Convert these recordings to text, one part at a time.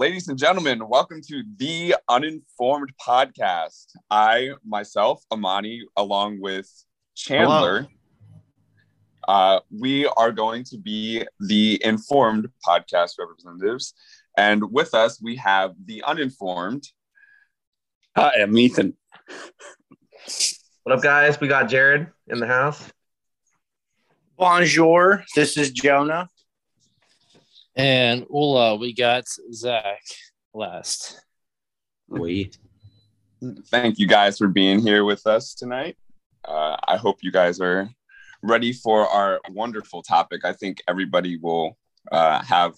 ladies and gentlemen, welcome to the Uninformed Podcast. I, myself, Amani, along with Chandler, uh, we are going to be the informed podcast representatives. And with us, we have the uninformed. Hi, I'm Ethan. What up, guys? We got Jared in the house. Bonjour, this is Jonah. And Ola, we got Zach last. We. Thank you guys for being here with us tonight. Uh, I hope you guys are ready for our wonderful topic. I think everybody will uh, have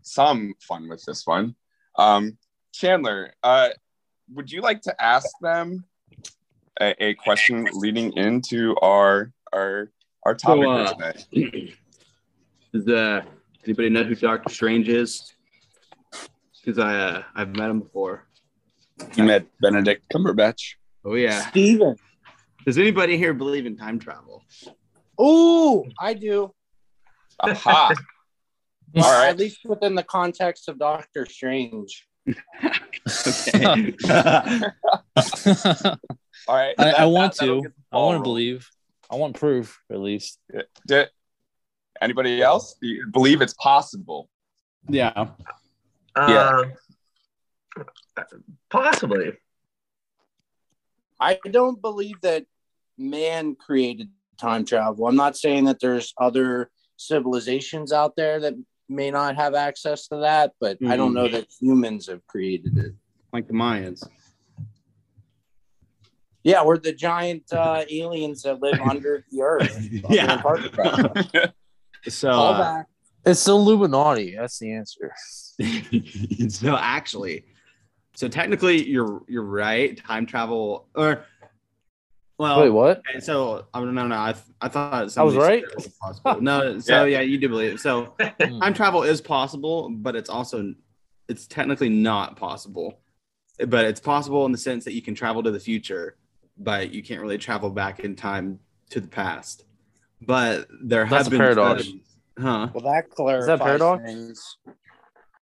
some fun with this one. Um, Chandler, uh, would you like to ask them a, a question leading into our our our topic So, uh, today? Does uh, anybody know who Doctor Strange is? Because I uh, I've met him before. You met Benedict Cumberbatch. Oh yeah. Steven. Does anybody here believe in time travel? Ooh, I do. Aha! All right. At least within the context of Doctor Strange. Okay. All right. I, That- I want that- to. I want to believe. I want proof, at least. Did anybody else Do you believe it's possible? yeah. Yeah. Um, possibly. I don't believe that man created time travel. I'm not saying that there's other civilizations out there that may not have access to that, but I don't know that humans have created it. Like the Mayans. Yeah, we're the giant uh, aliens that live under the earth. Yeah. Antarctica. So uh. It's the Illuminati. That's the answer. so actually, so technically you're you're right. Time travel or well Wait, what? Okay, so I don't know. No, I, th- I thought I was right? was possible. No, so Yeah. yeah. you do believe it. So Hmm. time travel is possible, but it's also it's technically not possible. But it's possible in the sense that you can travel to the future, but you can't really travel back in time to the past. But there That's have been paradox. studies- huh? Well, that clarifies that paradox? things.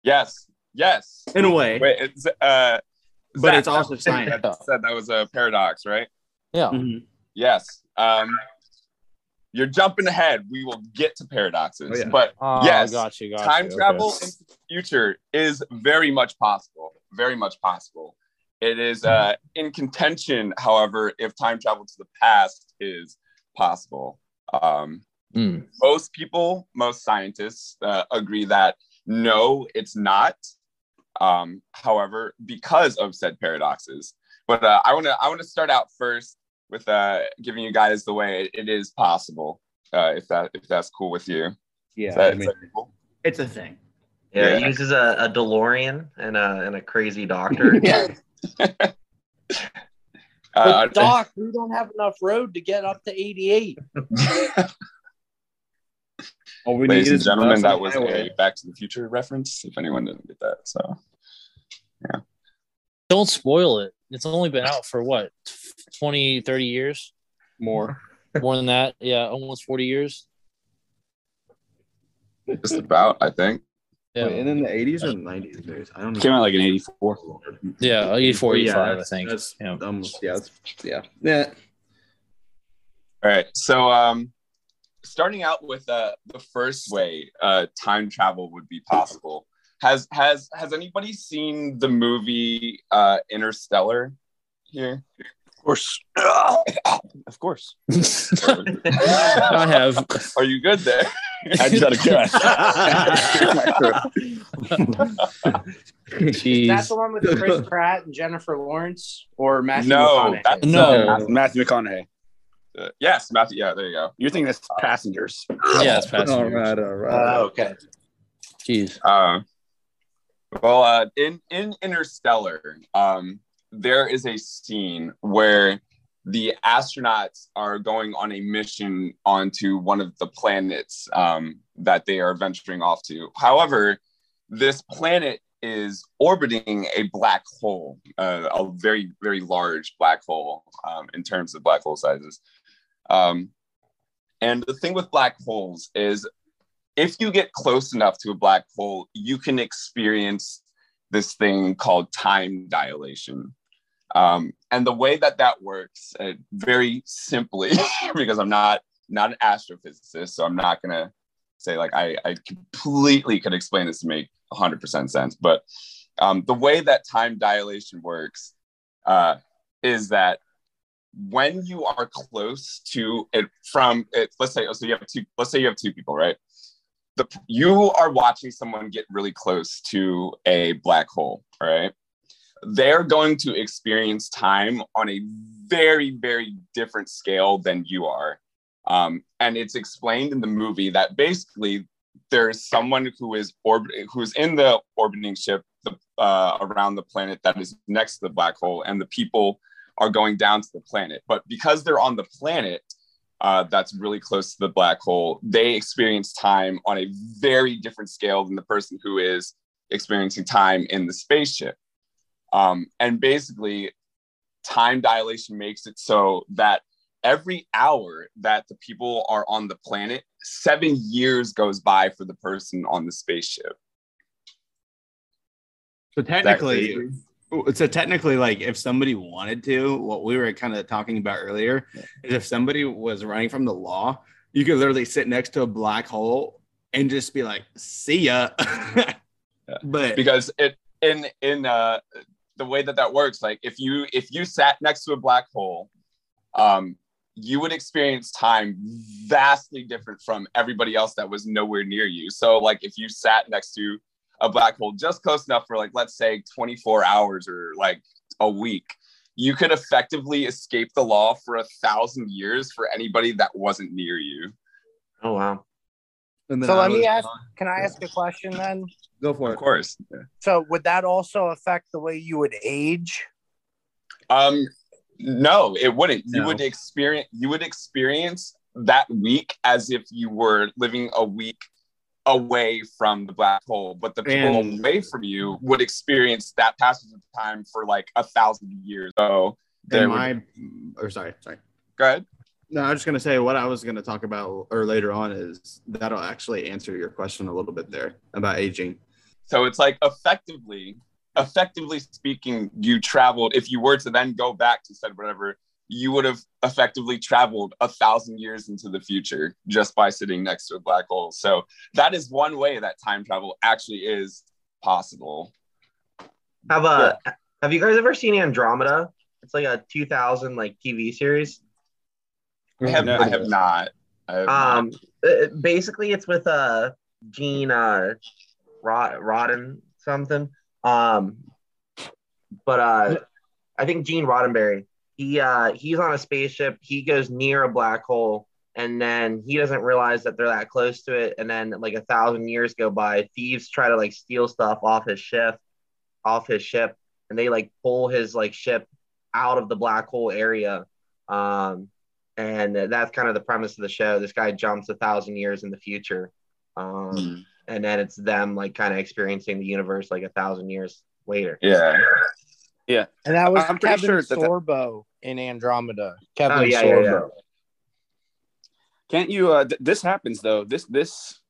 Yes. Yes. In a way, Wait, it's uh but Zach, it's also that- science. that said that was a paradox, right? Yeah. Mhm. Yes. Um you're jumping ahead. We will get to paradoxes. Oh, yeah. But Oh, Yes. got you. Got time you. okay. travel into the future is very much possible. Very much possible. It is uh, in contention, however, if time travel to the past is possible. Um, Hmm. most people, most scientists uh, agree that no, it's not. Um, however, because of said paradoxes. But uh, I want to I want to start out first with uh, giving you guys the way it is possible. Uh, if that if that's cool with you. Yeah, that- I mean, cool? it's a thing. Yeah, Yeah. he uses a, a DeLorean and a and a crazy doctor. Yeah. Uh, Doc, we don't have enough road to get up to 88. All we ladies need and is gentlemen, that was highway. a Back to the Future reference. If anyone didn't get that, so yeah. Don't spoil it. It's only been out for what, 20, 30 years? more. More than that. Yeah, almost 40 years. just about, I think. Yeah. Wait, and in the 80s or 90s? I don't know. Came out like in '84. Yeah, 84, Yeah, 85, I think. That's Yeah. almost, yeah, that's, yeah. Yeah. All right, so um, starting out with uh, the first way uh, time travel would be possible. Has has has anybody seen the movie uh, Interstellar? Here, Of course. of course. I have. are you good there? I just had a clear Jeez. That's the one with Chris Pratt and Jennifer Lawrence or Matthew No, McConaughey? that- No. Matthew McConaughey. Uh, yes, Matthew. Yeah, there you go. You're thinking it's passengers. yeah, it's past all years. right, all right. Uh, okay. Jeez. Uh, well, uh, in in Interstellar, um, there is a scene where the astronauts are going on a mission onto one of the planets um, that they are venturing off to. However, this planet is orbiting a black hole, uh, a very very large black hole um, in terms of black hole sizes. Um, and the thing with black holes is if you get close enough to a black hole, you can experience this thing called time dilation. Um, and the way that that works, uh, very simply, because I'm not not an astrophysicist, so I'm not gonna say like I, I completely could explain this to make 100% sense. But um, the way that time dilation works uh, is that when you are close to it from it, let's say so you have two let's say you have two people right the you are watching someone get really close to a black hole right they're going to experience time on a very very different scale than you are um, and it's explained in the movie that basically there's someone who is orbit who's in the orbiting ship the, uh, around the planet that is next to the black hole and the people are going down to the planet. But because they're on the planet uh, that's really close to the black hole, they experience time on a very different scale than the person who is experiencing time in the spaceship. Um, and basically, time dilation makes it so that every hour that the people are on the planet, seven years goes by for the person on the spaceship. So technically, so technically, like if somebody wanted to, what we were kind of talking about earlier Yeah. is if somebody was running from the law, you could literally sit next to a black hole and just be like, "See ya." But because it in in uh the way that that works like if you if you sat next to a black hole um you would experience time vastly different from everybody else that was nowhere near you so like if you sat next to a black hole just close enough for like let's say 24 hours or like a week you could effectively escape the law for a thousand years for anybody that wasn't near you Oh wow. And then So I let me was- ask. Can I ask a question then? Go for it. of it. course So would that also affect the way you would age? Um, no, it wouldn't. You would experience you would experience that week as if you were living a week away from the black hole, but the people And- away from you would experience that passage of time for like a thousand years. So there And would, my, or sorry, sorry. go ahead. No, I was just gonna say what I was gonna talk about or later on is that'll actually answer your question a little bit there about aging. So it's like effectively, effectively speaking, you traveled. If you were to then go back to said whatever, you would have effectively traveled a thousand years into the future just by sitting next to a black hole. So that is one way that time travel actually is possible. Have uh have you guys ever seen Andromeda? It's like a 2000 like TV series. I have, No. I have not. I have. Um, uh, basically, it's with uh Gene uh Rod Rodden something. Um, but uh, I think Gene Roddenberry. He uh he's on a spaceship. He goes near a black hole, and then he doesn't realize that they're that close to it. And then like a thousand years go by. Thieves try to like steal stuff off his ship, off his ship, and they like pull his like ship out of the black hole area. Um, and that's kind of the premise of the show. This guy jumps a thousand years in the future, um, Hmm. and then it's them like kind of experiencing the universe like a thousand years later. Yeah. Yeah. And that was I'm pretty Kevin sure that that- Sorbo in Andromeda. Kevin Oh, yeah, yeah, Sorbo. yeah. Can't you? Uh, th- this happens though. This this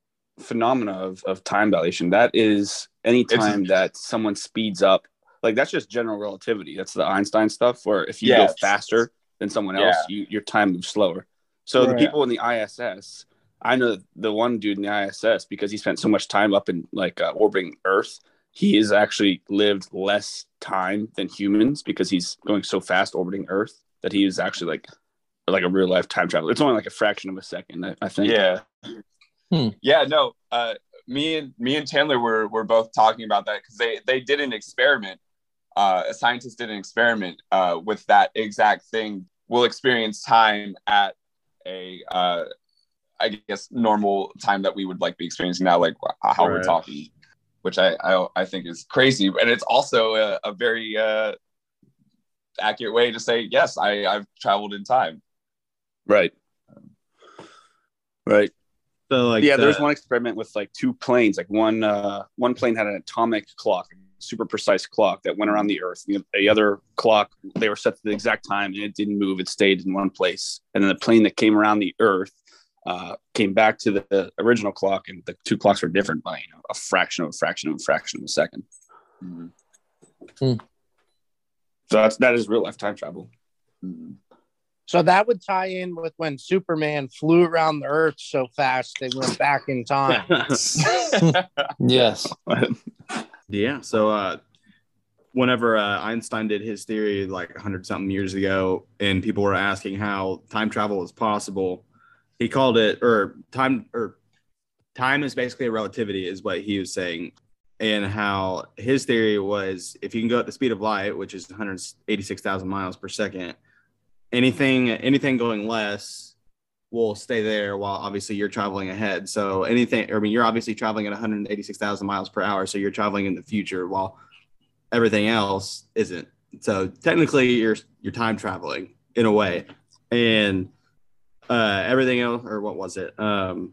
phenomena of, of time dilation that is anytime that someone speeds up. Like that's just general relativity. That's the Einstein stuff. Where if you Yes. go faster than someone else, you, your time moves slower. So the people in the ISS, I know the one dude in the ISS because he spent so much time up in like uh, orbiting Earth. He has actually lived less time than humans because he's going so fast orbiting Earth that he is actually like like a real life time traveler. It's only like a fraction of a second, I, I think. Yeah. Hmm. Yeah, no. Uh me and me and Chandler were were both talking about that because they they did an experiment. Uh, a scientist did an experiment uh, with that exact thing. We'll experience time at a uh, I guess normal time that we would like be experiencing now, like how we're talking, which I, I I think is crazy, and it's also a, a very uh, accurate way to say yes. I I've traveled in time. Right. Right. So like yeah, the- there's one experiment with like two planes. Like one uh one plane had an atomic clock, super precise clock that went around the Earth. The, the other clock, they were set to the exact time and it didn't move. It stayed in one place. And then the plane that came around the Earth uh, came back to the, the original clock, and the two clocks were different by you know a fraction of a fraction of a fraction of a second. Mhm. So that's that is real life time travel. Mhm. So that would tie in with when Superman flew around the Earth so fast they went back in time. Yes. Yeah. So, uh, whenever uh, Einstein did his theory like 100 something years ago, and people were asking how time travel is possible, he called it, or time, or time is basically a relativity, is what he was saying. And how his theory was if you can go at the speed of light, which is 186,000 miles per second, anything, anything going less will stay there while obviously you're traveling ahead. So anything, I mean, you're obviously traveling at 186,000 miles per hour. So you're traveling in the future while everything else isn't. So technically you're, you're time traveling in a way. And uh, everything else, or what was it? Um,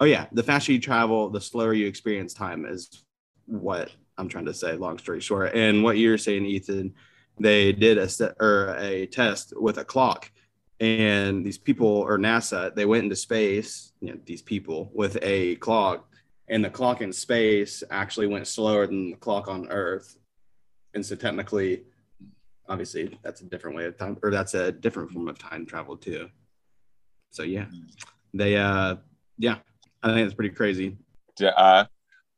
oh yeah. The faster you travel, the slower you experience time is what I'm trying to say, long story short. And what you're saying, Ethan, they did a, st- or a test with a clock and these people or NASA, they went into space, you know, these people with a clock, and the clock in space actually went slower than the clock on Earth. And so technically, obviously, that's a different way of time, or that's a different form of time travel too. So yeah, they uh yeah, I think it's pretty crazy. Uh,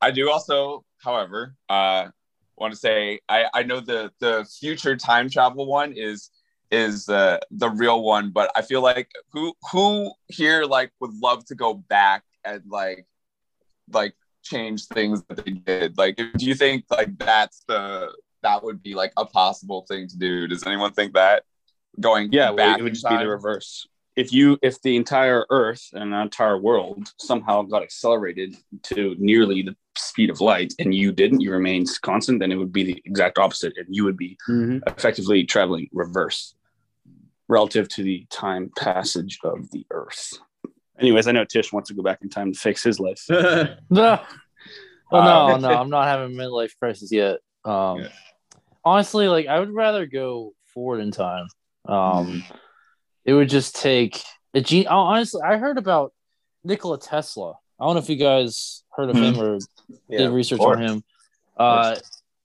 I do also, however, uh, want to say I, I know the the future time travel one is is uh, the real one, but I feel like who who here like would love to go back and like like change things that they did. Like, do you think like that's the that would be like a possible thing to do? Does anyone think that going Yeah, back it would in just be the reverse. If you if the entire Earth and the entire world somehow got accelerated to nearly the speed of light, and you didn't, you remained constant, then it would be the exact opposite, and you would be effectively traveling reverse relative to the time passage of the Earth. Anyways, I know Tish wants to go back in time to fix his life. No. Well, no, Um, no, I'm not having a midlife crisis yet. Um, Yeah. honestly, like I would rather go forward in time. Um, it would just take a gene. oh, Honestly, I heard about Nikola Tesla. I don't know if you guys heard of him or did research on him. Uh,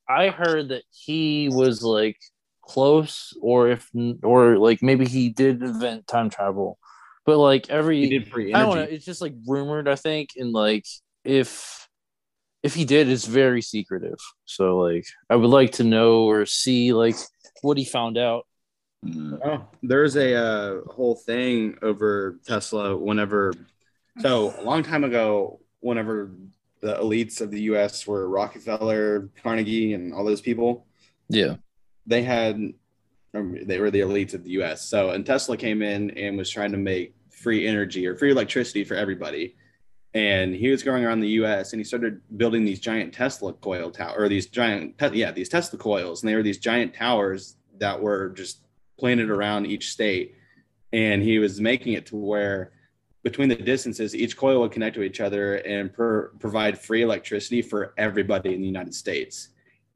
I heard that he was like close, or if or like maybe he did invent time travel, but like every He did free I don't know. energy. It's just like rumored, I think, and like if if he did, it's very secretive. So like I would like to know or see like what he found out. Oh, there's a uh, whole thing over Tesla whenever, so a long time ago, whenever the elites of the US were Rockefeller, Carnegie, and all those people, Yeah. They had, um, they were the elites of the US. So, and Tesla came in and was trying to make free energy or free electricity for everybody. And he was going around the US and he started building these giant Tesla coil tower or these giant, yeah, these Tesla coils. And they were these giant towers that were just planted around each state. And he was making it to where between the distances, each coil would connect to each other and provide free electricity for everybody in the United States.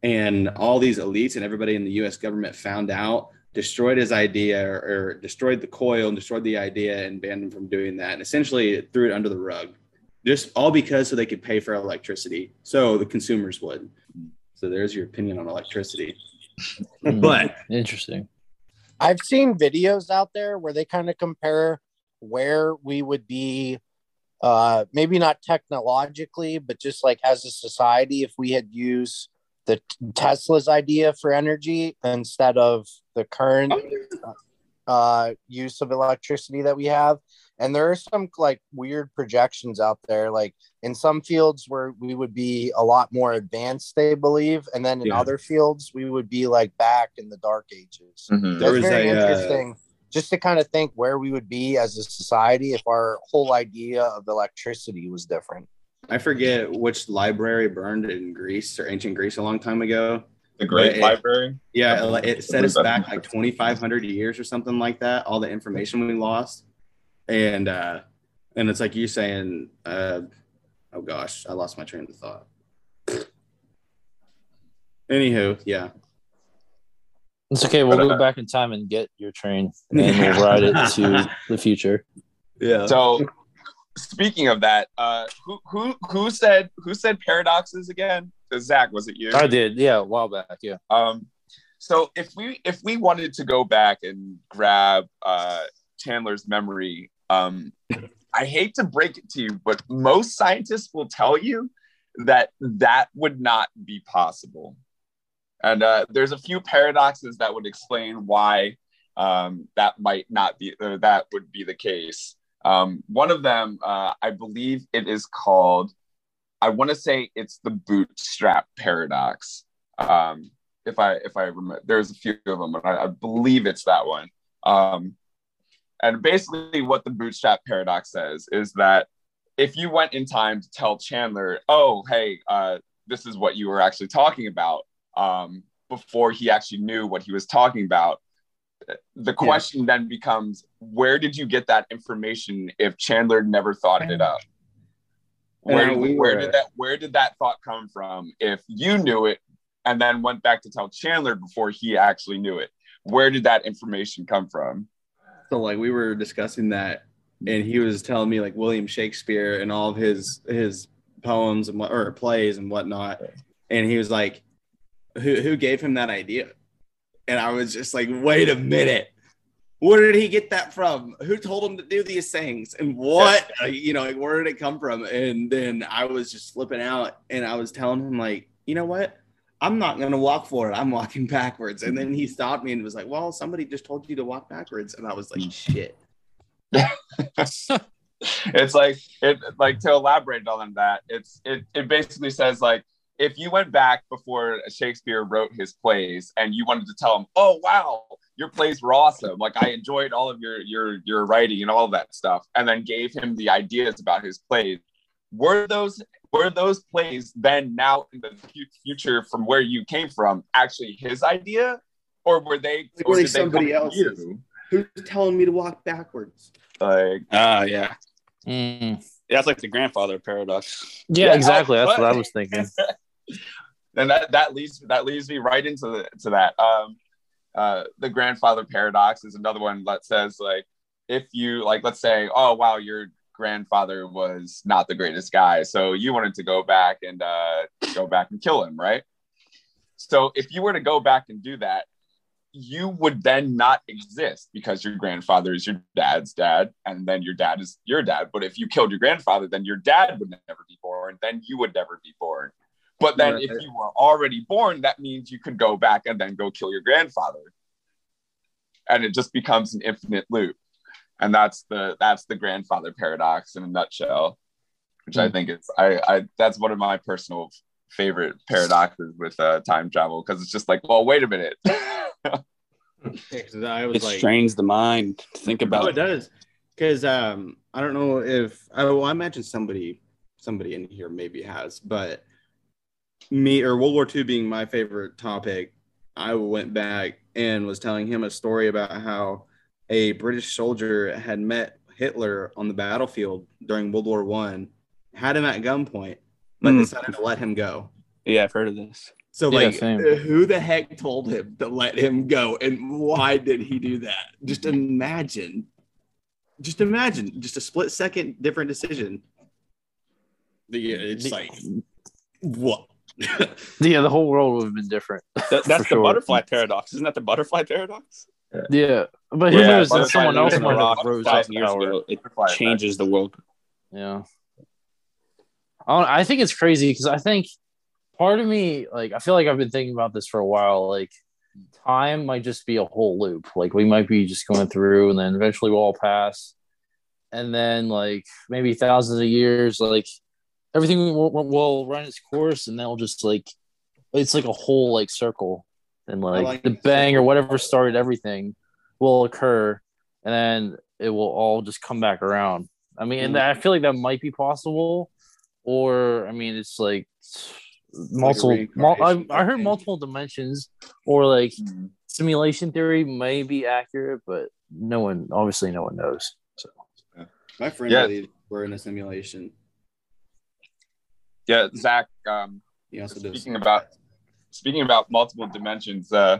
And all these elites and everybody in the US government found out, destroyed his idea or, or destroyed the coil and destroyed the idea and banned him from doing that. And essentially threw it under the rug, just all because so they could pay for electricity. So the consumers would. So there's your opinion on electricity. But interesting. I've seen videos out there where they kind of compare where we would be, uh, maybe not technologically, but just like as a society, if we had used the Tesla's idea for energy instead of the current uh, use of electricity that we have. And there are some like weird projections out there, like in some fields where we would be a lot more advanced, they believe, and then in Yeah. other fields we would be like back in the dark ages. Mhm. There was very a, uh, interesting. just to kind of think where we would be as a society if our whole idea of electricity was different. I forget which library burned in Greece or ancient Greece a long time ago. The Great it- Library. Yeah, it, it set us back like 2,500 years or something like that. All the information we lost, and uh, and it's like you saying, uh, oh gosh, I lost my train of thought. Anywho, yeah, It's okay. We'll But, go uh, back in time and get your train, and we'll ride it to the future. yeah. So speaking of that, uh, who who who said who said paradoxes again? Zach, was it you? I did, yeah, a while back, yeah. Um, so if we if we wanted to go back and grab uh, Chandler's memory, um, I hate to break it to you, but most scientists will tell you that that would not be possible. And uh, there's a few paradoxes that would explain why um, that might not be uh, that would be the case. Um, one of them, uh, I believe, it is called. I want to say it's the bootstrap paradox. Um, if I if I remember, there's a few of them, but I, I believe it's that one. Um, and basically, what the bootstrap paradox says is that if you went in time to tell Chandler, "Oh, hey, uh, this is what you were actually talking about," um, before he actually knew what he was talking about, the question yeah. then becomes, where did you get that information if Chandler never thought it up? Where, did, we where did that where did that thought come from if you knew it and then went back to tell Chandler before he actually knew it? Where did that information come from? So like we were discussing that and he was telling me like William Shakespeare and all of his his poems and what or plays and whatnot. And he was like, Who who gave him that idea? And I was just like, wait a minute. Where did he get that from? Who told him to do these things? And what, uh, you know, like, where did it come from? And then I was just flipping out and I was telling him, like, you know what? I'm not going to walk forward. I'm walking backwards. And then he stopped me and was like, well, somebody just told you to walk backwards. And I was like, shit. it's like it like to elaborate on that it's it, it basically says like if you went back before Shakespeare wrote his plays and you wanted to tell him, "Oh wow, your plays were awesome. Like I enjoyed all of your your your writing and all of that stuff," and then gave him the ideas about his plays, were those were those plays then now in the future from where you came from actually his idea, or were they like, or did somebody else? Who's telling me to walk backwards? Like ah uh, yeah. Mm. Yeah, it's like the grandfather paradox. Yeah, yeah exactly. That's what I was thinking. and that that leads that leads me right into the, to that. Um, uh, the grandfather paradox is another one that says like if you like let's say oh wow your grandfather was not the greatest guy so you wanted to go back and uh, go back and kill him right? So if you were to go back and do that you would then not exist because your grandfather is your dad's dad and then your dad is your dad. But if you killed your grandfather then your dad would never be born then you would never be born but then right. if you were already born, that means you could go back and then go kill your grandfather. And it just becomes an infinite loop. And that's the that's the grandfather paradox in a nutshell, which mm. I hmm. think is I, I that's one of my personal favorite paradoxes with uh, time travel because it's just like, well, wait a minute. I was it like, strains the mind to think about. Oh, it does. Because um, I don't know if I, well, I imagine somebody somebody in here maybe has, but me or World War II being my favorite topic, I went back and was telling him a story about how a British soldier had met Hitler on the battlefield during World War One, had him at gunpoint, but mm. decided to let him go. Yeah, I've heard of this. So, yeah, like, same. who the heck told him to let him go, and why did he do that? Just imagine, just imagine, just a split second different decision. Yeah, it's like what yeah, the whole world would have been different. That, that's the sure. butterfly paradox. Isn't that the butterfly paradox? Yeah, but who yeah, knows? Someone else might have rose five years ago. It changes the world. Yeah, I, I think it's crazy because I think part of me, like, I feel like I've been thinking about this for a while. Like, time might just be a whole loop. Like, we might be just going through, and then eventually we'll all pass, and then like maybe thousands of years, like everything will, will run its course, and they'll just like it's like a whole like circle, and like, like the bang or whatever started everything will occur, and then it will all just come back around. I mean, and I feel like that might be possible, or I mean, it's like multiple. Like mul- I, I, heard multiple dimensions, or like mm-hmm. simulation theory may be accurate, but no one, obviously, no one knows. So, my friend yeah. we're in a simulation. Yeah, Zach. Um, speaking about speaking about multiple dimensions, uh,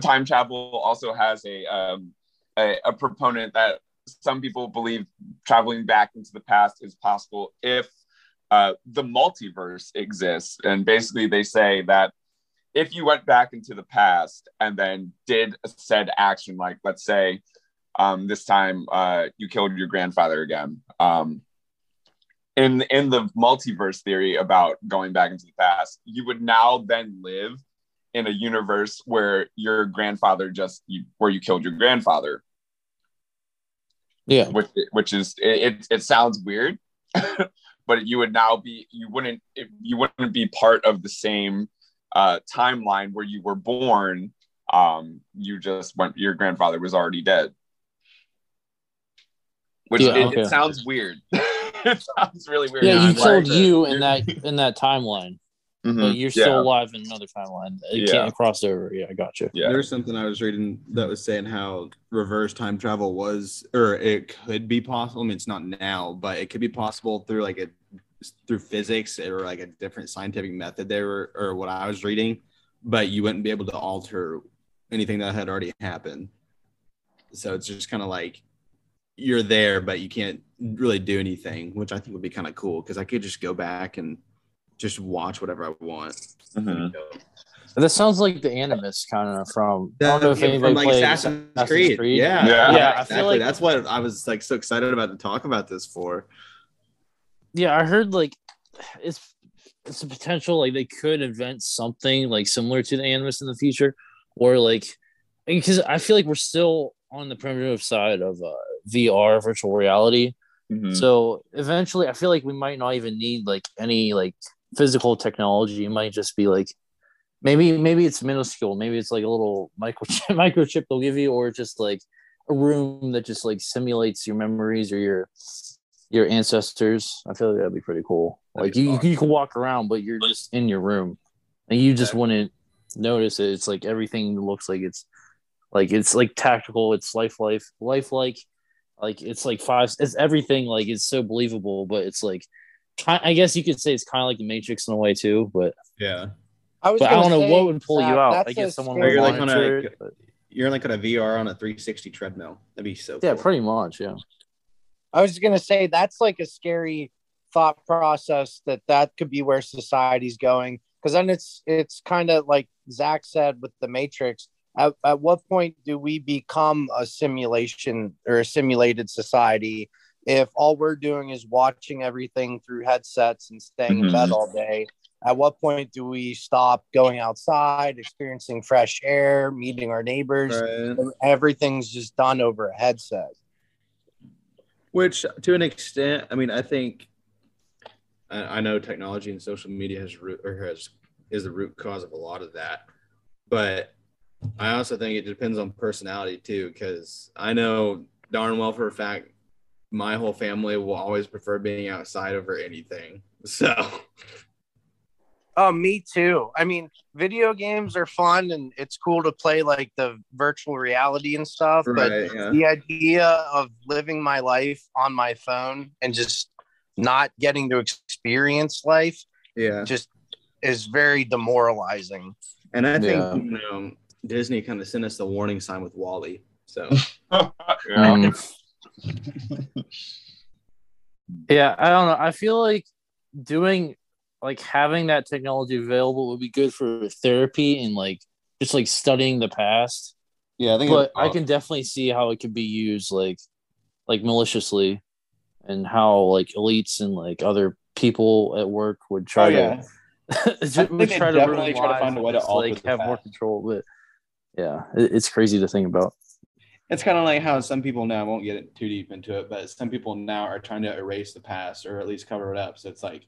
time travel also has a, um, a a proponent that some people believe traveling back into the past is possible if uh, the multiverse exists, and basically they say that if you went back into the past and then did a said action, like let's say um, this time uh, you killed your grandfather again. Um, in in the multiverse theory about going back into the past, you would now then live in a universe where your grandfather just you, where you killed your grandfather, Yeah. which which is it. It, sounds weird, but you would now be you wouldn't it, you wouldn't be part of the same uh, timeline where you were born. Um, you just went. Your grandfather was already dead. Which Yeah, it, okay. it sounds weird. it sounds really weird. Yeah, you Like, killed uh, you in that in that timeline, Mhm. but you're Yeah. still alive in another timeline. It Yeah. can't cross over. Yeah, I got you. Yeah. There's something I was reading that was saying how reverse time travel was, or it could be possible. I mean, it's not now, but it could be possible through like a through physics or like a different scientific method. There were, or what I was reading, but you wouldn't be able to alter anything that had already happened. So it's just kind of like you're there, but you can't really do anything, which I think would be kind of cool because I could just go back and just watch whatever I want. Mhm. That sounds like the Animus kind of from. I don't know if From, anybody like played Assassin's, Assassin's Creed. Creed. Yeah, Yeah. Yeah, I feel exactly. like- that's what I was like so excited about to talk about this for. Yeah, I heard like it's it's a potential like they could invent something like similar to the Animus in the future, or like because I feel like we're still on the primitive side of uh, VR virtual reality. Mhm. So eventually, I feel like we might not even need like any like physical technology. It might just be like maybe maybe it's minuscule. Maybe it's like a little microchip microchip they'll give you, or just like a room that just like simulates your memories or your your ancestors. I feel like that'd be pretty cool. That'd like you, you you can walk around, but you're just in your room, and you just wouldn't notice it. It's like everything looks like it's like it's like tactical. It's life life life like like it's like five. It's everything like it's so believable, but it's like I guess you could say it's kind of like the Matrix in a way too. But Yeah, I was but I don't know what would pull you out. I I a guess someone scary- would You're like on a- monitor it, but- you're like on a VR on a 360 treadmill. That'd be so. yeah, cool. pretty much. Yeah. I was gonna say that's like a scary thought process that that could be where society's going because then it's it's kind of like Zach said with the Matrix. At, at what point do we become a simulation or a simulated society if all we're doing is watching everything through headsets and staying in Mhm. bed all day? At what point do we stop going outside, experiencing fresh air, meeting our neighbors? Right. Everything's just done over a headset. Which, to an extent, I mean, I think I, I know technology and social media has root or has is the root cause of a lot of that, but I also think it depends on personality too. Because I know darn well for a fact, my whole family will always prefer being outside over anything. So, Oh, me too. I mean, video games are fun and it's cool to play like the virtual reality and stuff, but yeah. the idea of living my life on my phone and just not getting to experience life yeah. just is very demoralizing. And I think Yeah. you know Disney kind of sent us the warning sign with WALL-E. So yeah. Um, yeah, I don't know. I feel like doing like having that technology available would be good for therapy and like just like studying the past. yeah, I think. But I can definitely see how it could be used like like maliciously and how like elites and like other people at work would try Oh, yeah. to would try to definitely ruin try to find a way to like the have more past. control. But yeah, it's crazy to think about. It's kind of like how some people now I won't get too deep into it, but some people now are trying to erase the past or at least cover it up. So it's like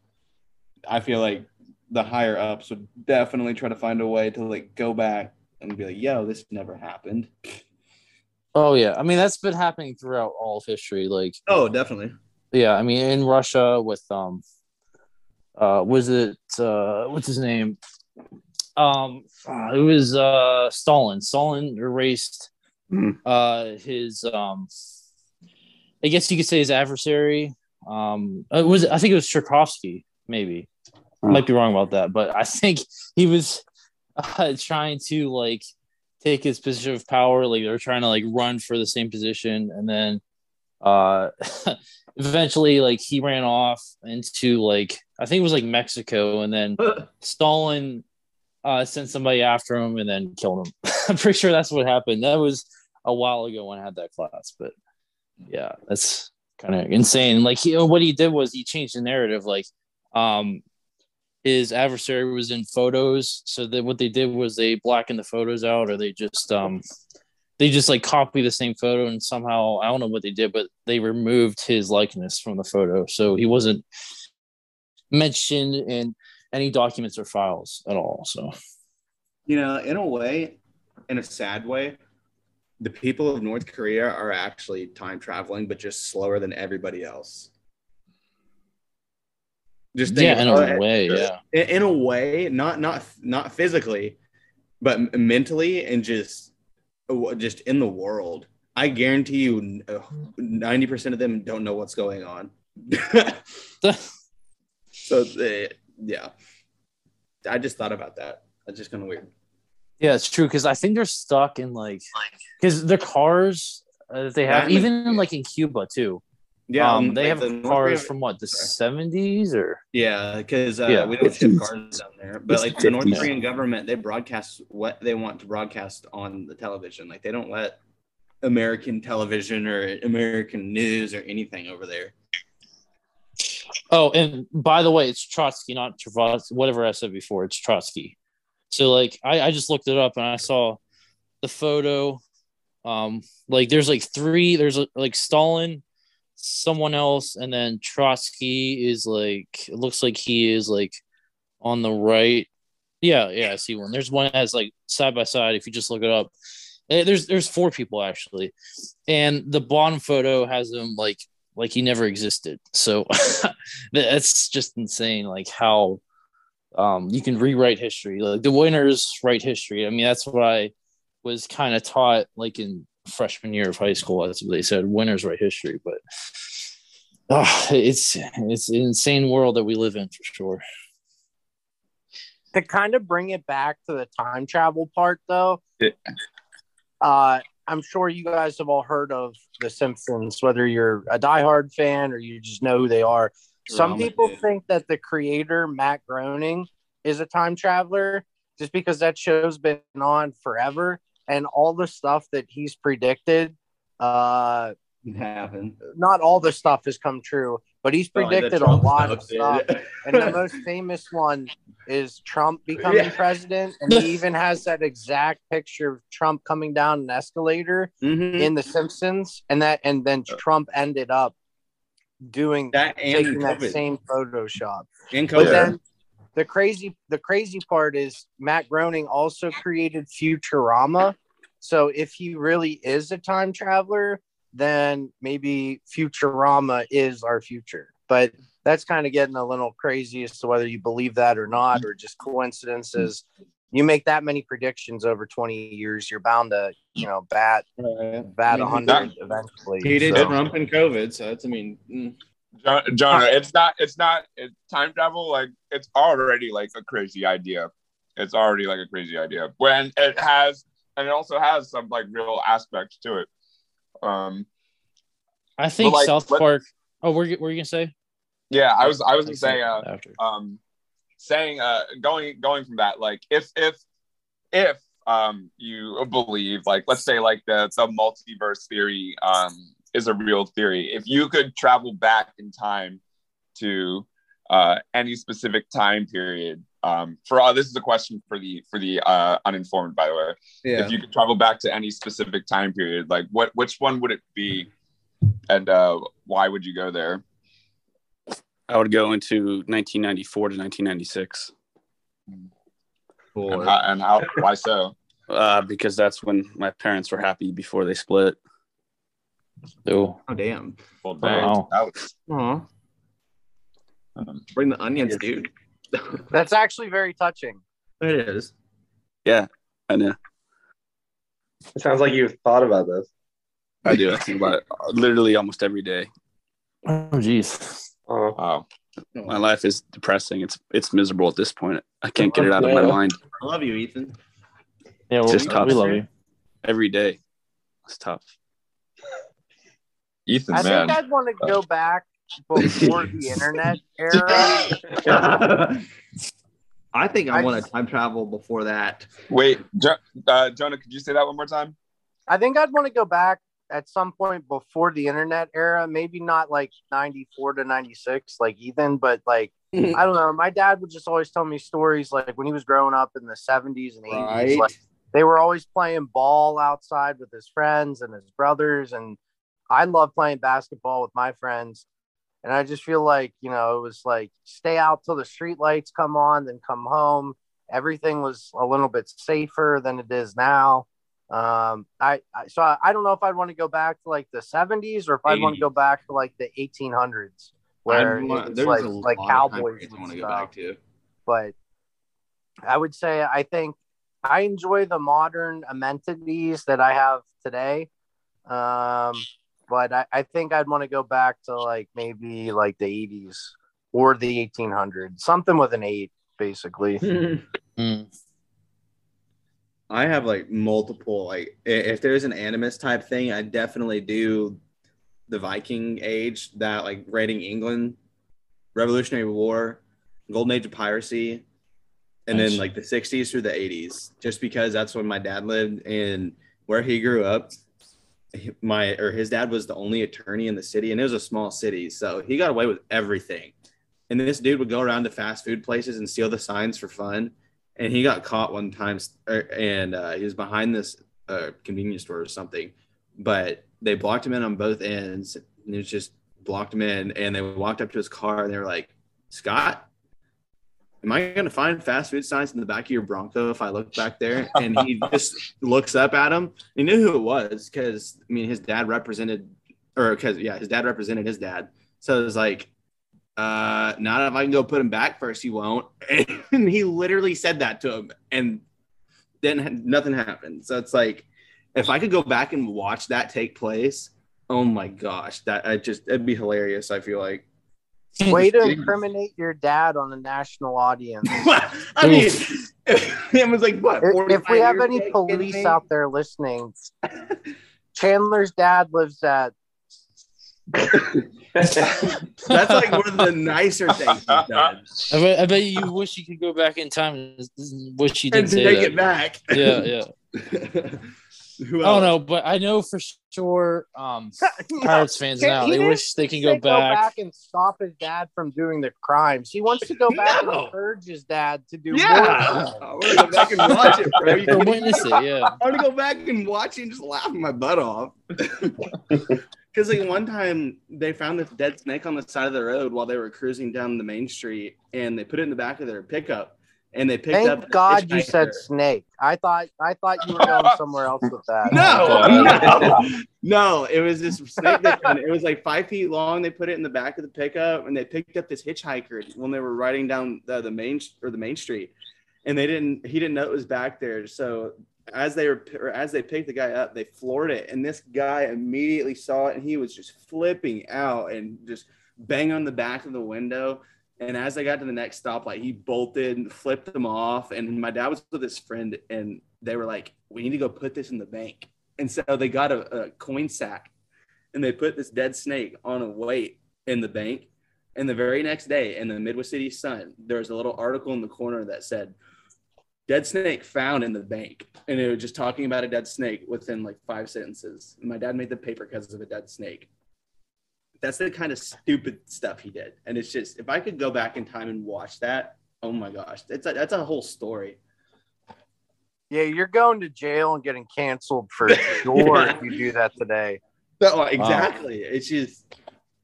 I feel like the higher ups would definitely try to find a way to like go back and be like, "Yo, this never happened." Oh yeah, I mean that's been happening throughout all of history. Like Oh, definitely. yeah, I mean in Russia with um, uh, was it uh, what's his name? Um, uh, it was uh Stalin. Stalin erased Mhm. uh his um, I guess you could say his adversary. Um, it was I think it was Tchaikovsky, maybe. I might be wrong about that, but I think he was uh, trying to like take his position of power. Like they were trying to like run for the same position, and then uh, eventually, like he ran off into like I think it was like Mexico, and then Stalin uh, sent somebody after him and then killed him. I'm pretty sure that's what happened. That was a while ago when I had that class, but yeah, that's kind of insane. Like he, what he did was he changed the narrative. Like, um, his adversary was in photos, so that what they did was they blackened the photos out, or they just um, they just like copy the same photo and somehow I don't know what they did, but they removed his likeness from the photo, so he wasn't mentioned in any documents or files at all. So, You know, in a way, in a sad way, the people of North Korea are actually time traveling, but just slower than everybody else. Just yeah, in a it. way, yeah. in, in a way, not not not physically, but mentally and just uh, just in the world. I guarantee you, ninety percent of them don't know what's going on. so, uh, yeah, I just thought about that. That's just kind of weird. Yeah, it's true because I think they're stuck in like because their cars uh, that they have, Yeah. even like in Cuba too. Yeah, um, um, they like have the cars Korea- from what the Sorry. seventies or Yeah, because uh, Yeah. we don't ship cars down there. But like the North Korean government, they broadcast what they want to broadcast on the television. Like they don't let American television or American news or anything over there. Oh, and by the way, it's Trotsky, not Trotsky. Whatever I said before, it's Trotsky. So like I, I just looked it up and I saw the photo. Um, like there's like three. There's like Stalin, someone else, and then Trotsky is like it looks like he is like on the right. Yeah, yeah, I see one. There's one as like side by side. If you just look it up, Eh, there's there's four people actually, and the bottom photo has them like like he never existed. So that's just insane. Like how um you can rewrite history. Like the winners write history. I mean, that's what I was kind of taught like in freshman year of high school. That's what they said. Winners write history, but. ah, it's it's an insane world that we live in for sure. to kind of bring it back to the time travel part though Yeah. uh i'm sure you guys have all heard of the simpsons whether you're a diehard fan or you just know who they are some people think that the creator matt groening is a time traveler just because that show's been on forever and all the stuff that he's predicted uh happened. not all the stuff has come true but he's Oh, predicted a lot of stuff and the most famous one is Trump becoming Yeah. president. And he even has that exact picture of Trump coming down an escalator Mhm. in The Simpsons. And that and then Trump ended up doing that and taking that same Photoshop. and But then the crazy the crazy part is Matt Groening also created Futurama. So if he really is a time traveler, then maybe Futurama is our future. But that's kind of getting a little crazy as to whether you believe that or not, or just coincidences. You make that many predictions over 20 years, you're bound to, you know, bat bat I mean, 100 eventually. He did So- Trump and COVID, so that's I mean, mm. Jo- Jonah, it's not, it's not, it's time travel. Like it's already like a crazy idea. It's already like a crazy idea when it has, and it also has some like real aspects to it. Um, I think like, South Park. Oh, what were you, what were you gonna say? yeah, I was, I was gonna say, uh, after. um saying uh going going from that like if if if um you believe like let's say like the the multiverse theory um is a real theory if you could travel back in time to uh any specific time period um for uh, this is a question for the for the uh uninformed by the way yeah. if you could travel back to any specific time period like what which one would it be and uh why would you go there I would go into 1994 to 1996 and how, and how why so uh, because that's when my parents were happy before they split. Oh, oh damn. well dang, Wow. that was- Aw. Um, Bring the onions, dude. That's actually very touching. it is. Yeah, I know. It sounds like you've thought about this. I do. I think about it literally almost every day. oh, jeez. Oh, wow My life is depressing. It's it's miserable at this point. I can't get it out of my mind I love you, Ethan. Yeah, well, Just we, tough. we love you. every day. It's tough. Ethan I man think I'd want to go back before the internet era. I think I, I want to time travel before that. Wait, jo- uh, Jonah, could you say that one more time? I think I'd want to go back at some point before the internet era, maybe not like 94 to 96, like Ethan, but like, I don't know. My dad would just always tell me stories like when he was growing up in the 70s and 80s. Right. Like, they were always playing ball outside with his friends and his brothers. And I love playing basketball with my friends. And I just feel like, you know, it was like stay out till the street lights come on, then come home. Everything was a little bit safer than it is now. Um, I, I so I, I don't know if I'd want to go back to like the 70s or if I'd want to go back to like the 1800s where want- was there's like like cowboys I want to go back to. but I would say I think I enjoy the modern amenities that I have today. Um, but I, I think I'd want to go back to like maybe like the 80s or the 1800s, something with an eight, basically. Mm. I have like multiple like if there's an animus type thing, I definitely do the Viking age, that like raiding England, Revolutionary War, Golden Age of piracy, and then like the 60s through the 80s, just because that's when my dad lived and where he grew up. My or his dad was the only attorney in the city, and it was a small city, so he got away with everything. And this dude would go around to fast food places and steal the signs for fun and he got caught one time er, and uh, he was behind this uh, convenience store or something but they blocked him in on both ends and it was just blocked him in and they walked up to his car and they were like scott am i going to find fast food signs in the back of your bronco if i look back there and he just looks up at him he knew who it was because i mean his dad represented or because yeah his dad represented his dad so it was like uh, not if I can go put him back first, he won't. And he literally said that to him, and then nothing happened. So it's like, if I could go back and watch that take place, oh my gosh, that I just it'd be hilarious. I feel like. Way to incriminate your dad on a national audience. I mean, it was like what? If, if we have any police kidding out there listening, Chandler's dad lives at that's like one of the nicer things he's done. I bet, I bet you wish you could go back in time and wish you didn't to say take that. it back. Yeah, yeah. Who I don't know, but I know for sure um, Pirates fans He- now they wish they can say go back. and stop his dad from doing the crimes. He wants to go back No. and urge his dad to do Yeah, more. I want to go back and watch it, bro. You Or witness it, yeah. I want to go back and watch it and just laugh my butt off. Because like one time they found this dead snake on the side of the road while they were cruising down the main street, and they put it in the back of their pickup, and they picked up. Thank the God you said snake. I thought I thought you were going somewhere else with that. No, oh no, no. It was this snake. That, found it. it was like five feet long. They put it in the back of the pickup, and they picked up this hitchhiker when they were riding down the, the main or the main street, and they didn't. He didn't know it was back there. So as they were or as they picked the guy up, they floored it, and this guy immediately saw it, and he was just flipping out and just bang on the back of the window. And as I got to the next stoplight, he bolted and flipped them off. And my dad was with his friend, and they were like, "We need to go put this in the bank." And so they got a, a coin sack, and they put this dead snake on a weight in the bank. And the very next day, in the Midwest City Sun, there was a little article in the corner that said, "Dead snake found in the bank," and it was just talking about a dead snake within like five sentences. And my dad made the paper because of a dead snake. That's the kind of stupid stuff he did, and it's just if I could go back in time and watch that, oh my gosh, that's a, that's a whole story. Yeah, you're going to jail and getting canceled for sure if you do that today. No, um, exactly. It's just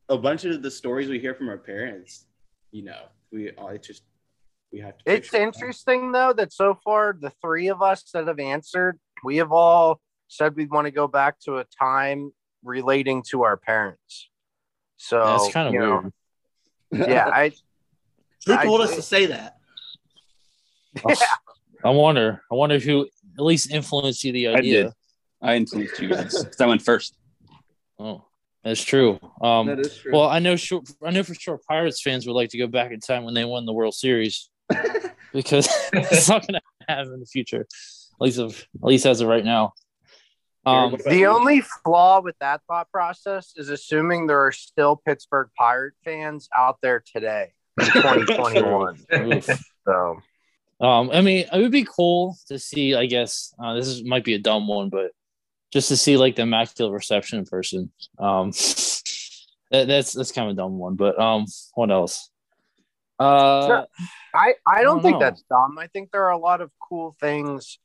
a bunch of the stories we hear from our parents. You know, we all it's just we have to. It's interesting though that so far the three of us that have answered, we have all said we want to go back to a time relating to our parents. So That's kind of you know, weird. Yeah, I Who I- told us to say that? Yeah. I wonder. I wonder who at least influenced you the I idea. did. I influenced you guys because I went first. Oh, that's true. Um, That is true. well, I know sure. I know for sure Pirates fans would like to go back in time when they won the World Series because it's not going to happen in the future. At least, of, at least as of right now. Um, The you? only flaw with that thought process is assuming there are still Pittsburgh Pirate fans out there today in 2021. so Um, I mean, it would be cool to see. I guess uh, this is, might be a dumb one, but just to see like the immaculate reception in person. Um, that, that's that's kind of a dumb one. But um, what else? Uh, I, I don't don't think know. that's dumb. I think there are a lot of cool things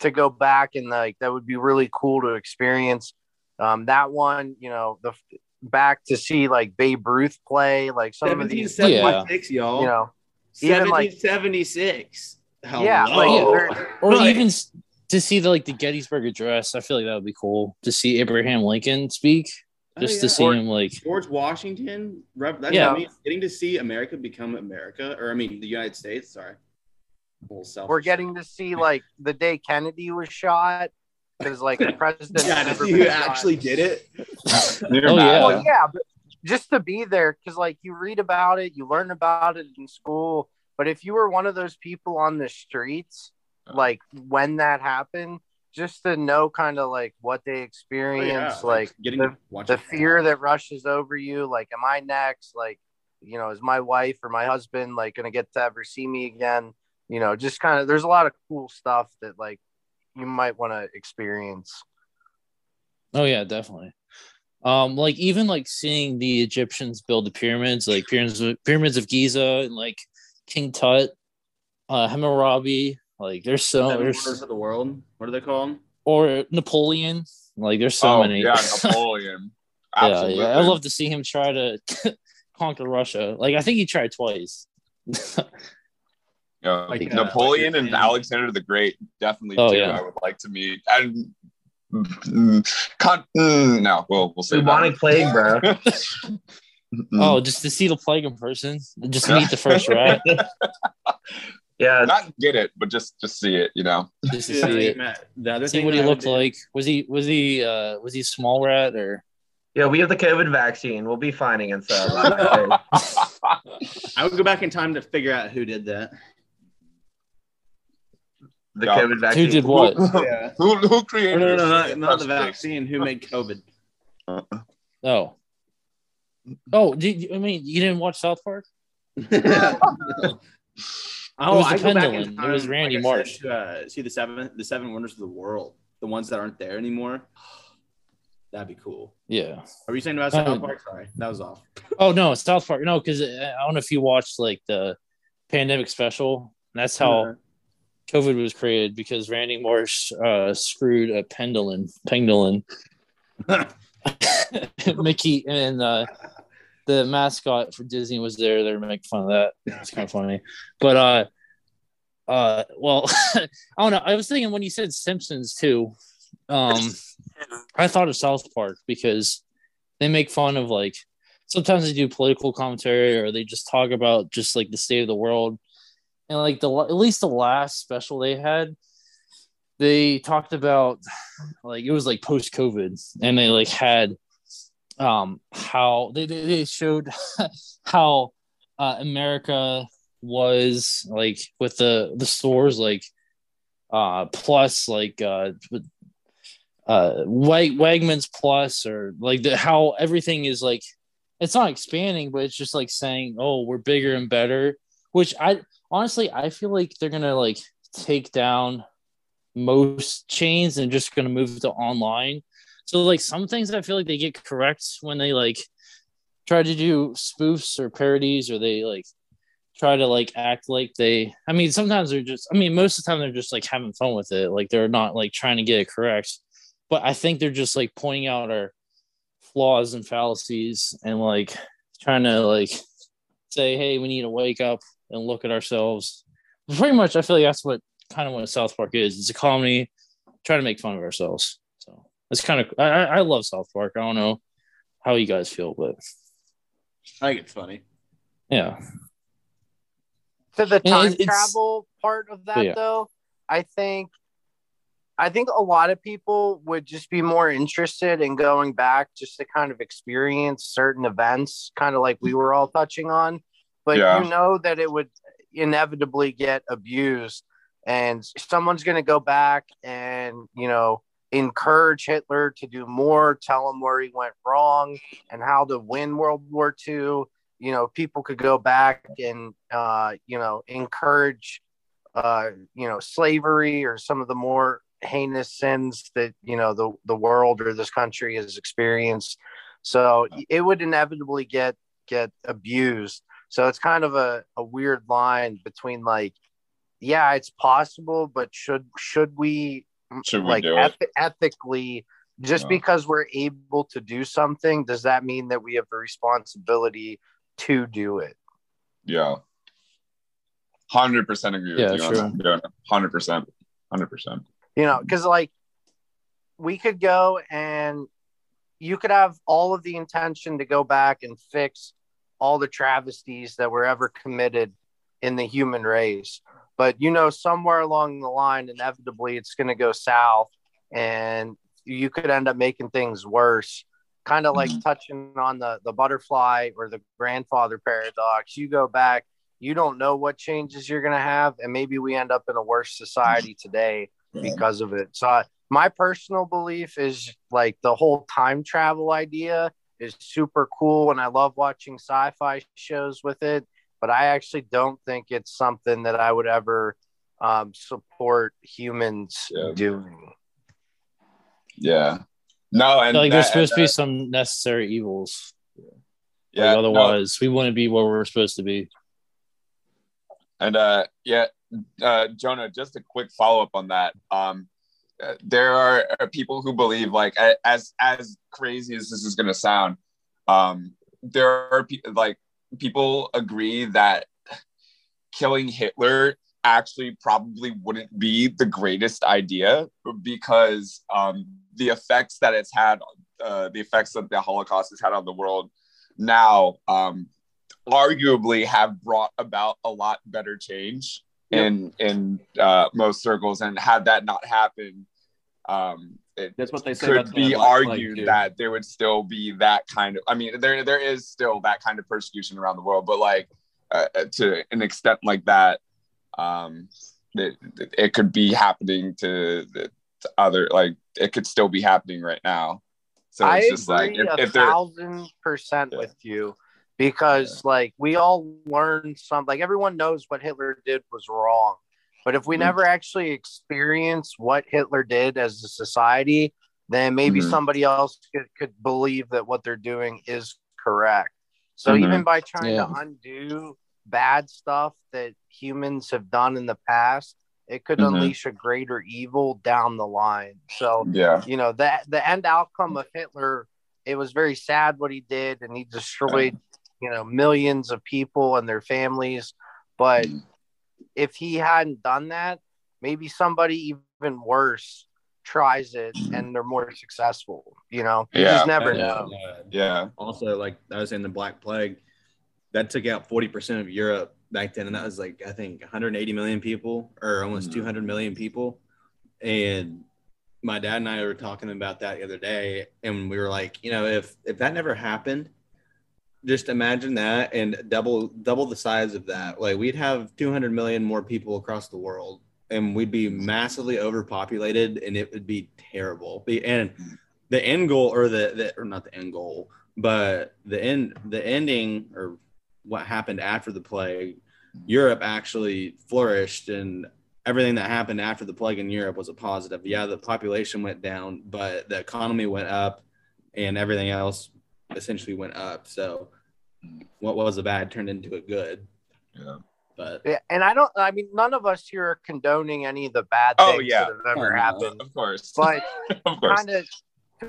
to go back and like that would be really cool to experience. Um, that one, you know, the back to see like Babe Ruth play, like some of these, 1776, y'all. you know, even like- 1776. yeah, like there- or Right. even to see the like the Gettysburg Address. I feel like that would be cool to see Abraham Lincoln speak. Oh, Just yeah. to see Or him like George Washington. Rep, that's Yeah. I mean, getting to see America become America, or I mean, the United States. Sorry. A little selfish. we're getting to see like the day Kennedy was shot because like the president Yeah, to never see been who shot. actually did it. Oh, yeah. Well, yeah, but just to be there because like you read about it, you learn about it in school. But if you were one of those people on the streets, uh-huh. like when that happened, just to know kind of like what they Oh, yeah, experience, like getting the, the it. fear that rushes over you, like, am I next? Like, you know, is my wife or my husband like gonna get to ever see me again? You know, just kind of there's a lot of cool stuff that like you might want to experience. Oh yeah, definitely. Um, like even like seeing the Egyptians build the pyramids, like pyramids, of, pyramids of Giza, and like King Tut, uh, Hammurabi. Like there's so Seven there's wonders of the world. What are they called? or Napoleon. Like there's so oh, many. Yeah, Napoleon. yeah, yeah. I love to see him try to conquer Russia. Like I think he tried twice. Yeah, Like, uh, Napoleon like and your- Alexander the Great definitely Oh, too. yeah. I would like to meet. And mm, con- mm, no, we'll we'll say Bubonic plague, bro. Oh, just to see the plague in person, just meet the first rat, Yeah, not get it, but just just see it. You know. just to Yeah, see it. Matt, the other See thing what he that looked do- like. Was he was he uh was he small rat or yeah. We have the COVID vaccine. We'll be fine against that. I would go back in time to figure out who did that. The Yeah. COVID vaccine. who did what? Yeah. who who created? no, no, this? not, not the vaccine. Who made COVID? Oh. Oh, did you, I mean you didn't watch South Park? Oh, was I the go back Pangolin. in It was Randy like Marsh. said, uh, see the seven, the seven wonders of the world, the ones that aren't there anymore. That'd be cool. Yeah. Are you saying about Um, South Park? Sorry, that was off. Oh no, South Park. No, because I don't know if you watched like the pandemic special. That's how COVID was created because Randy Marsh uh, screwed a pangolin, pangolin, Mickey, and uh, the mascot for Disney was there. They were making fun of that. It's kind of funny, but uh, uh, well, I don't know. I was thinking when you said Simpsons too. Um, I thought of South Park because they make fun of like sometimes they do political commentary or they just talk about just like the state of the world and like the at least the last special they had they talked about like it was like post covid and they like had um how they they, showed how uh, america was like with the the stores like uh plus like uh uh Wag- Wegmans plus or like the how everything is like it's not expanding but it's just like saying oh we're bigger and better which I honestly I feel like they're gonna like take down most chains and just gonna move to online. So like some things I feel like they get correct when they like try to do spoofs or parodies or they like try to like act like they I mean sometimes they're just I mean most of the time they're just like having fun with it. Like they're not like trying to get it correct. But I think they're just like pointing out our flaws and fallacies and like trying to like say, hey, we need to wake up and look at ourselves. Pretty much, I feel like that's what kind of what South Park is. It's a comedy, trying to make fun of ourselves. So it's kind of I, I I love South Park. I don't know how you guys feel, but I think it's funny. yeah, to the time it's- travel part of that Yeah. though i think i think a lot of people would just be more interested in going back just to kind of experience certain events kind of like we were all touching on but Yeah. you know that it would inevitably get abused and someone's going to go back and you know encourage Hitler to do more, tell him where he went wrong and how to win World War II. You know, people could go back and, uh, you know, encourage, uh, you know, slavery or some of the more heinous sins that, you know, the, the world or this country has experienced. So it would inevitably get, get abused. So it's kind of a, a weird line between like, yeah, it's possible, but should, should we Should we like do it? eth- ethically just No. because we're able to do something does that mean that we have the responsibility to do it Yeah. Hundred percent agree with Yeah, you on that. Hundred percent. Hundred percent. you know because like we could go and you could have all of the intention to go back and fix all the travesties that were ever committed in the human race but you know somewhere along the line inevitably it's going to go south and you could end up making things worse kind of like Mhm. touching on the the butterfly or the grandfather paradox you go back you don't know what changes you're going to have and maybe we end up in a worse society today because of it. So my personal belief is like the whole time travel idea is super cool and I love watching sci-fi shows with it, but I actually don't think it's something that I would ever um, support humans Yeah. doing. Yeah. No, and like there's supposed to and be some necessary evils. that- Yeah, yeah, no, otherwise, we wouldn't be where we're supposed to be. And uh, yeah, uh, Jonah, just a quick follow up on that. Um, there are people who believe, like, as as crazy as this is going to sound, um, there are pe- like people agree that killing Hitler actually probably wouldn't be the greatest idea because um, the effects that it's had, uh, the effects that the Holocaust has had on the world now, um, arguably have brought about a lot better change in in uh, most circles. And had that not happened, um, it That's what they say. could be Black argued too. that there would still be that kind of. I mean, there there is still that kind of persecution around the world, but like uh, to an extent like that, um, it, it could be happening to, the, to other like it could still be happening right now. So I it's just like agree if, a if thousand percent Yeah. with you because like we all learned some like everyone knows what Hitler did was wrong. But if we Mhm. never actually experience what Hitler did as a society, then maybe Mhm. somebody else could, could believe that what they're doing is correct. So Mhm. even by trying Yeah. to undo bad stuff that humans have done in the past, it could Mhm. unleash a greater evil down the line. So yeah, you know that the end outcome of Hitler. It was very sad what he did, and he destroyed you know millions of people and their families. But Mhm. If he hadn't done that, maybe somebody even worse tries it and they're more successful. You know, you Yeah. just never And, know. yeah, also, like I was saying, the Black Plague that took out 40% of Europe back then. And that was like, I think 180 million people or almost Mhm. 200 million people. And my dad and I were talking about that the other day. And we were like, you know, if, if that never happened, just imagine that and double double the size of that. Like we'd have 200 million more people across the world and we'd be massively overpopulated and it would be terrible. And the end goal or the, the or not the end goal but the end the ending or what happened after the plague europe actually flourished and everything that happened after the plague in europe was a positive. Yeah the population went down but the economy went up and everything else essentially went up so what was a bad turned into a good yeah. but Yeah, and I don't. I mean, none of us here are condoning any of the bad things Oh, yeah. that have ever Oh, no. happened. Of course, But of course. kind of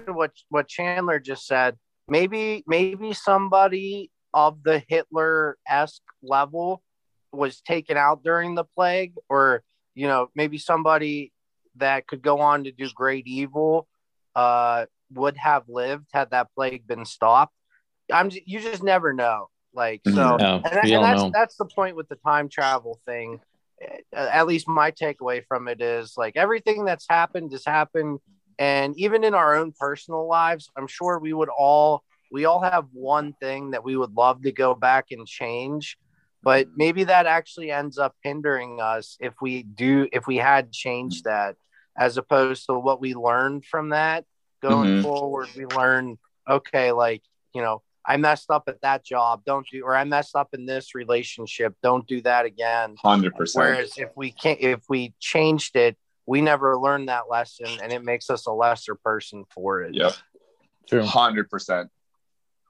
to what what Chandler just said. Maybe maybe somebody of the Hitler esque level was taken out during the plague, or you know maybe somebody that could go on to do great evil uh, would have lived had that plague been stopped. I'm you just never know. Like so. No, and, that- and that's know. that's the point with the time travel thing. Uh, At least my takeaway from it is like everything that's happened has happened, and even in our own personal lives, I'm sure we would all we all have one thing that we would love to go back and change, but maybe that actually ends up hindering us if we do if we had changed that. as opposed to what we learned from that going Mhm. forward. We learn, okay, like, you know, I messed up at that job. Don't do, or I messed up in this relationship. Don't do that again. Hundred percent. Whereas if we can't, if we changed it, we never learned that lesson and it makes us a lesser person for it. Yep. True. Hundred percent.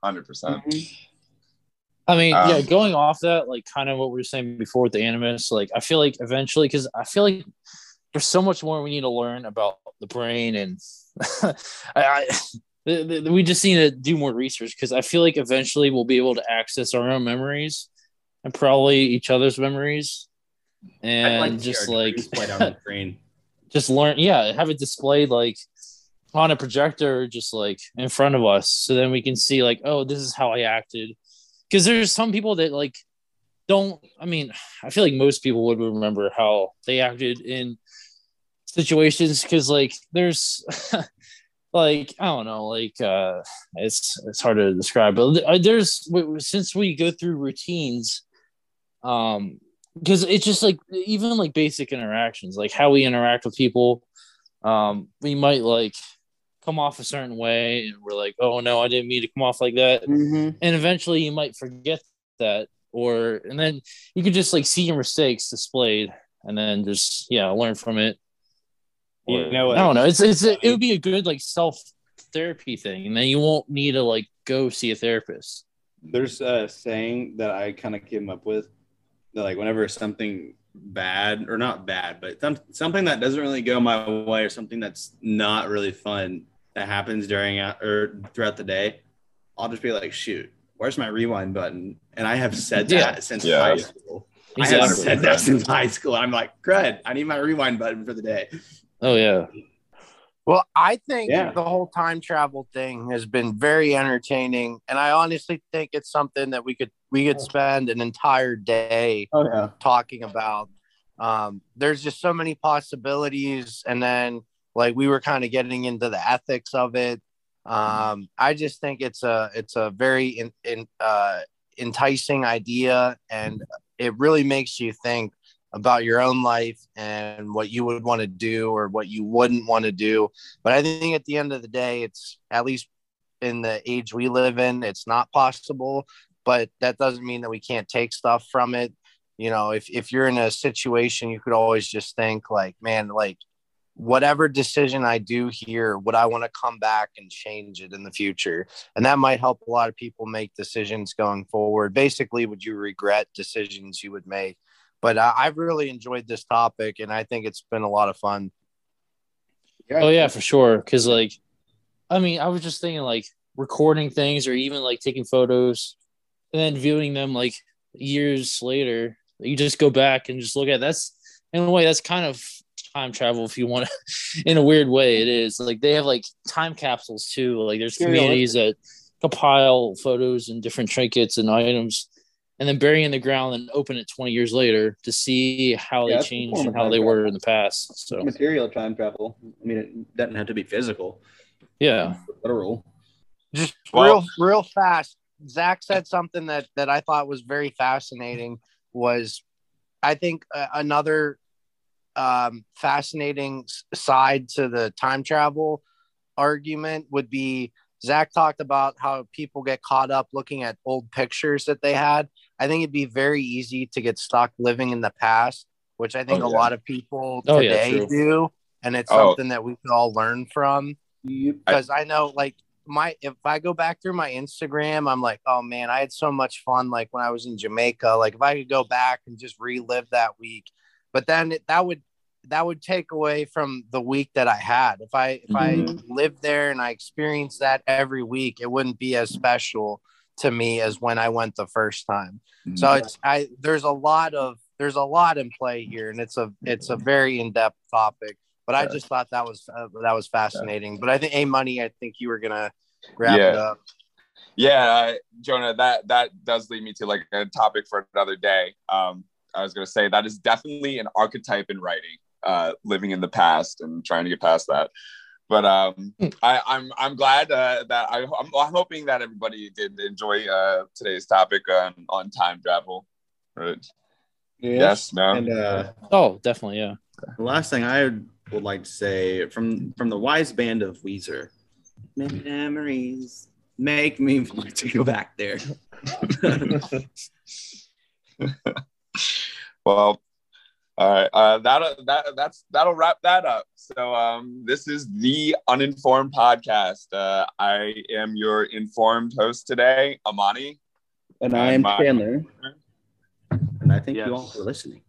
Hundred percent. I mean, Um, yeah, going off that, like kind of what we were saying before with the animus, like I feel like eventually, because I feel like there's so much more we need to learn about the brain, and I, I we just need to do more research because I feel like eventually we'll be able to access our own memories and probably each other's memories, I'd like and just like on the screen. just learn yeah have it displayed like on a projector just like in front of us so then we can see like oh this is how i acted because there's some people that like don't i mean i feel like most people would remember how they acted in situations because like there's like i don't know like uh it's it's hard to describe but there's since we go through routines um because it's just like even like basic interactions like how we interact with people um we might like come off a certain way and we're like oh no i didn't mean to come off like that Mm-hmm. and eventually you might forget that or and then you could just like see your mistakes displayed and then just yeah learn from it You know what? i don't know it's it's it would be a good like self therapy thing and then you won't need to like go see a therapist There's a saying that I kind of came up with that like whenever something bad or not bad, but some, something that doesn't really go my way or something that's not really fun that happens during a- or throughout the day, I'll just be like, shoot, where's my rewind button? And I have said that Yeah. since Yeah. high school. I have said that since high school. I'm like, crud, I need my rewind button for the day. Oh yeah Well, I think Yeah. the whole time travel thing has been very entertaining, and I honestly think it's something that we could we could spend an entire day Oh yeah. talking about. Um, there's just so many possibilities, and then like we were kind of getting into the ethics of it. Um, I just think it's a it's a very in, in, uh, enticing idea, and it really makes you think about your own life and what you would want to do or what you wouldn't want to do. But I think at the end of the day, it's at least in the age we live in, it's not possible. But that doesn't mean that we can't take stuff from it. You know, if, if you're in a situation, you could always just think, like, man, like, whatever decision I do here, would I want to come back and change it in the future? And that might help a lot of people make decisions going forward. Basically, would you regret decisions you would make? But uh, I've really enjoyed this topic, and I think it's been a lot of fun. Oh yeah, for sure. Because like, I mean, I was just thinking like recording things or even like taking photos and then viewing them like years later. You just go back and just look at that's in a way that's kind of time travel if you want to. in a weird way, it is like they have like time capsules too. Like there's communities that compile photos and different trinkets and items. And then bury in the ground and open it 20 years later to see how Yeah, they changed and how time they were in the past. So Material time travel. I mean, it doesn't have to be physical. yeah. Literal. just Well- real real fast zach said something that that i thought was very fascinating was i think uh, another um fascinating side to the time travel argument would be zach talked about how people get caught up looking at old pictures that they had i think it'd be very easy to get stuck living in the past which i think Oh, a lot of people Oh, yeah, today true. do and it's Oh. something that we could all learn from because I know like my if I go back through my Instagram, I'm like, oh man, I had so much fun like when I was in Jamaica. Like if I could go back and just relive that week, but then it, that would that would take away from the week that I had. If I if I lived there and I experienced that every week, it wouldn't be as special to me as when I went the first time. So it's I there's a lot of there's a lot in play here, and it's a it's a very in depth topic. But I just thought that was uh, that was fascinating. But I think Amani. I think you were gonna wrap it up. yeah uh, jonah that that does lead me to like a topic for another day um i was going to say that is definitely an archetype in writing uh living in the past and trying to get past that but um i i'm i'm glad uh, that I, I'm, I'm hoping that everybody did enjoy uh today's topic on on time travel right yes no And uh, Oh, definitely, yeah. the last thing I would like to say from from the wise band of Weezer. Memories make me want to go back there. well, all right. Uh, that that that's that'll wrap that up. So um, this is the Uninformed Podcast. Uh, I am your informed host today, Amani. And I am Chandler. And I thank Yes. you all for listening.